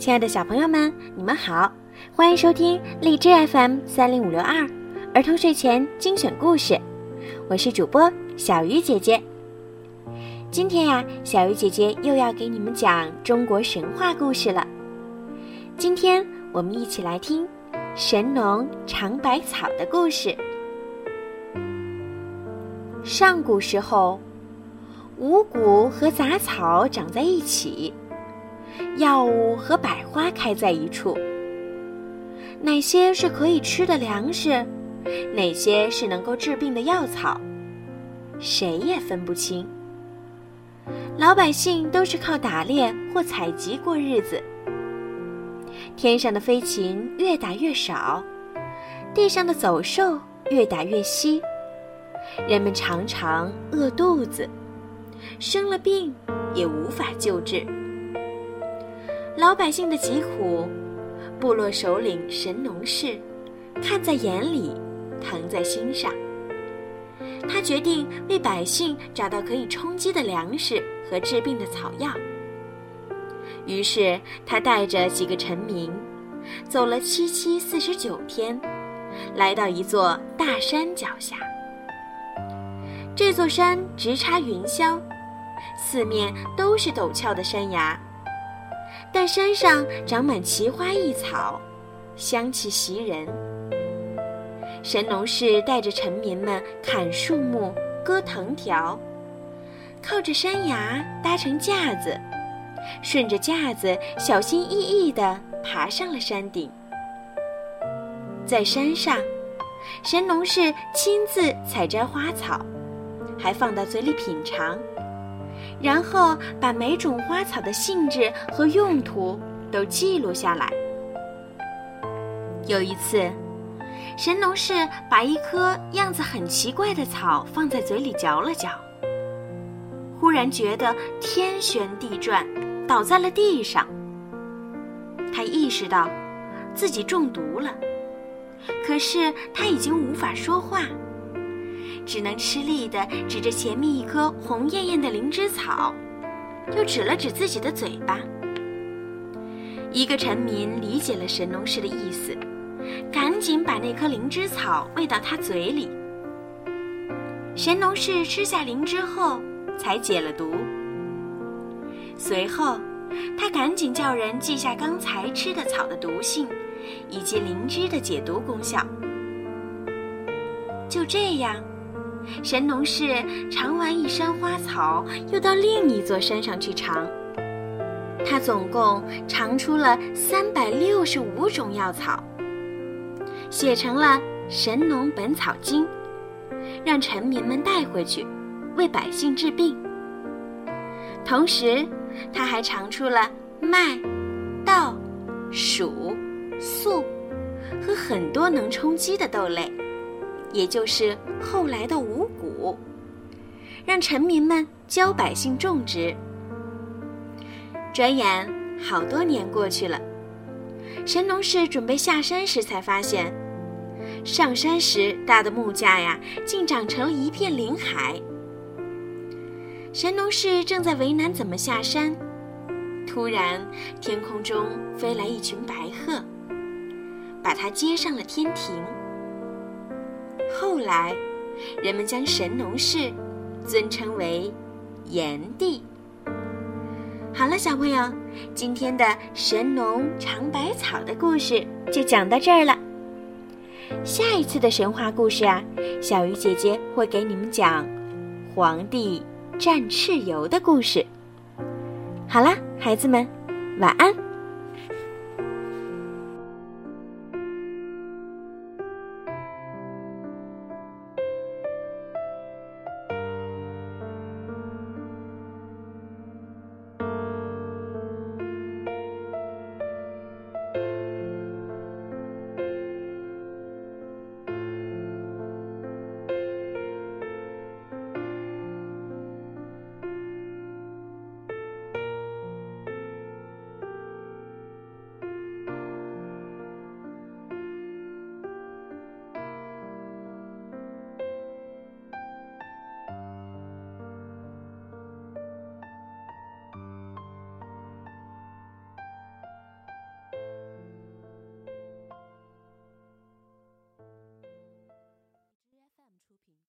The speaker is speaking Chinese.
亲爱的小朋友们，你们好，欢迎收听荔枝 FM 三零五六二儿童睡前精选故事，我是主播小鱼姐姐。今天呀，小鱼姐姐又要给你们讲中国神话故事了。今天我们一起来听神农尝百草的故事。上古时候，五谷和杂草长在一起。药物和百花开在一处。哪些是可以吃的粮食，哪些是能够治病的药草，谁也分不清。老百姓都是靠打猎或采集过日子。天上的飞禽越打越少，地上的走兽越打越稀，人们常常饿肚子，生了病也无法救治。老百姓的疾苦，部落首领神农氏看在眼里，疼在心上。他决定为百姓找到可以充饥的粮食和治病的草药。于是他带着几个臣民，走了七七四十九天，来到一座大山脚下。这座山直插云霄，四面都是陡峭的山崖。但山上长满奇花异草，香气袭人。神农氏带着臣民们砍树木、割藤条，靠着山崖搭成架子，顺着架子小心翼翼地爬上了山顶。在山上，神农氏亲自采摘花草，还放到嘴里品尝。然后把每种花草的性质和用途都记录下来。有一次，神农氏把一棵样子很奇怪的草放在嘴里嚼了嚼，忽然觉得天旋地转，倒在了地上。他意识到自己中毒了，可是他已经无法说话。只能吃力地指着前面一棵红艳艳的灵芝草，又指了指自己的嘴巴。一个臣民理解了神农氏的意思，赶紧把那颗灵芝草喂到他嘴里。神农氏吃下灵芝后，才解了毒。随后，他赶紧叫人记下刚才吃的草的毒性，以及灵芝的解毒功效。就这样。神农氏尝完一山花草，又到另一座山上去尝。他总共尝出了三百六十五种药草，写成了《神农本草经》，让臣民们带回去，为百姓治病。同时，他还尝出了麦、稻、黍、粟和很多能充饥的豆类。也就是后来的五谷，让臣民们教百姓种植。转眼好多年过去了，神农氏准备下山时，才发现上山时搭的木架呀，竟长成了一片林海。神农氏正在为难怎么下山，突然天空中飞来一群白鹤，把他接上了天庭。后来，人们将神农氏尊称为炎帝。好了，小朋友，今天的神农尝百草的故事就讲到这儿了。下一次的神话故事啊，小鱼姐姐会给你们讲黄帝战蚩尤的故事。好啦，孩子们，晚安。